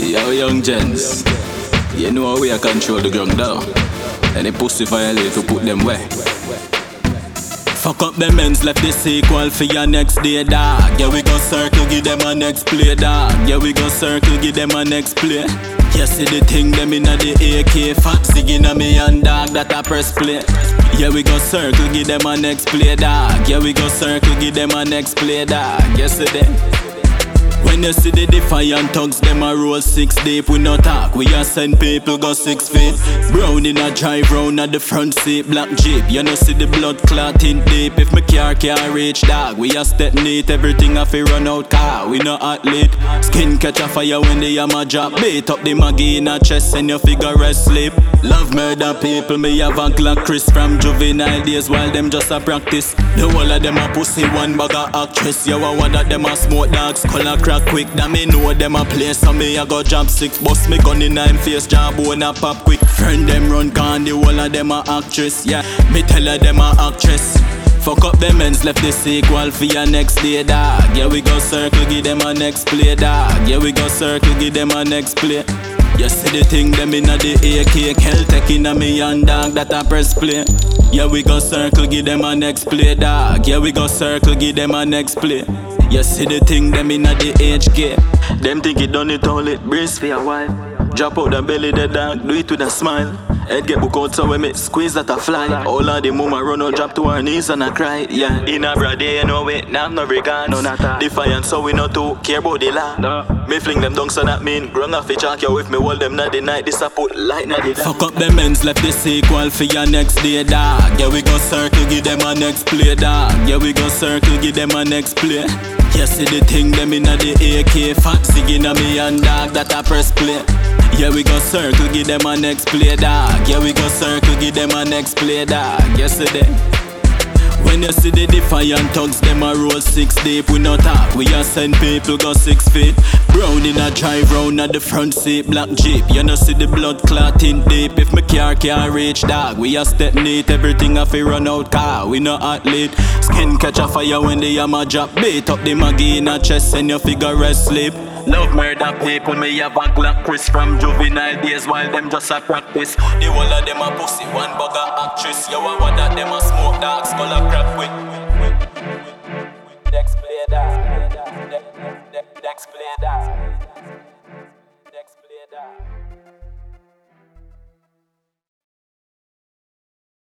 Yo, Yung Genz, you know how we are control the ground down. Any pussy violate to put them away. Fuck up them ends, left the sequel for your next day, dog. Yeah, we go circle, give them a next play, dog. Yeah, we go circle, give them a next play. Yeah, see the thing, them inna the AK, fat zigging a me and dog, that I press play. Yeah, we go circle, give them a next play, dog. Yeah, we go circle, give them a next play, dog. Yeah, see them. When you see the defiant thugs, them a roll six deep. We no talk, we a send people go six feet. Brown in a drive round at the front seat, black jeep. You no see the blood clotting deep. If my car can't reach, dog, we a step neat. Everything a fi run out car, we no athlete. Skin catch a fire when they am a drop. Beat up the maggie in a chest and your figure rest sleep. Love murder people, me have a Glock Chris from juvenile days while them just a practice. The whole of them a pussy, one bag of actress. You I want that them a smoke dogs, color crack quick. That me know them a play, so me a go jump six. Bust me gun in him face, job bone a pop quick. Friend them run can the whole of them a actress. Yeah, me tell her them a actress. Fuck up them ends, left the sequel for your next day, dog. Yeah, we go circle, give them a next play, dog. Yeah, we go circle, give them a next play. You see the thing, them inna the AK, Keltec inna me and dog, that a press play. Yeah, we go circle, give them a next play, dog. Yeah, we go circle, give them a next play. You see the thing, them inna the HK. Them think it done it all it brace for a while. Drop out the belly, the dog, do it with a smile. Head get book out so when me squeeze that a fly. All of the mama run out, drop to her knees and I cry. Yeah, in a brother, you know it, now nah, no regard. No, not that. Defiant, so we not to care about the law. No. Me fling them down, so that mean ground off a chalk you with me hold them not the night. This a put light na the Fuck up them ends, left the sequel for your next day, dog. Yeah, we go circle, give them a next play, dog. Yeah, we go circle, give them a next play. Yeah, see the thing, them inna the AK, fat zigging a me and dog, that a press play. Yeah, we go circle, give them a next play, dog. Yeah, we go circle, give them a next play, dog. Yes, see them. When you see the defiant thugs, them a roll six deep. We no talk, we a send people go six feet. Brown in a drive round at the front seat, black jeep. You no see the blood clotting deep. If my car can't reach, dog, we a step neat. Everything a fi run out car, we no athlete. Skin catch a fire when the am a drop. Beat up the maggie in a chest and your figure rest sleep. Love murder people, me have a Glock Chris from juvenile days while them just a practice. The whole of them a pussy, one bugger actress. Yo, I want that them a smoke dogs, skull a crack with. Dex play that. Dex play that. Dex play that.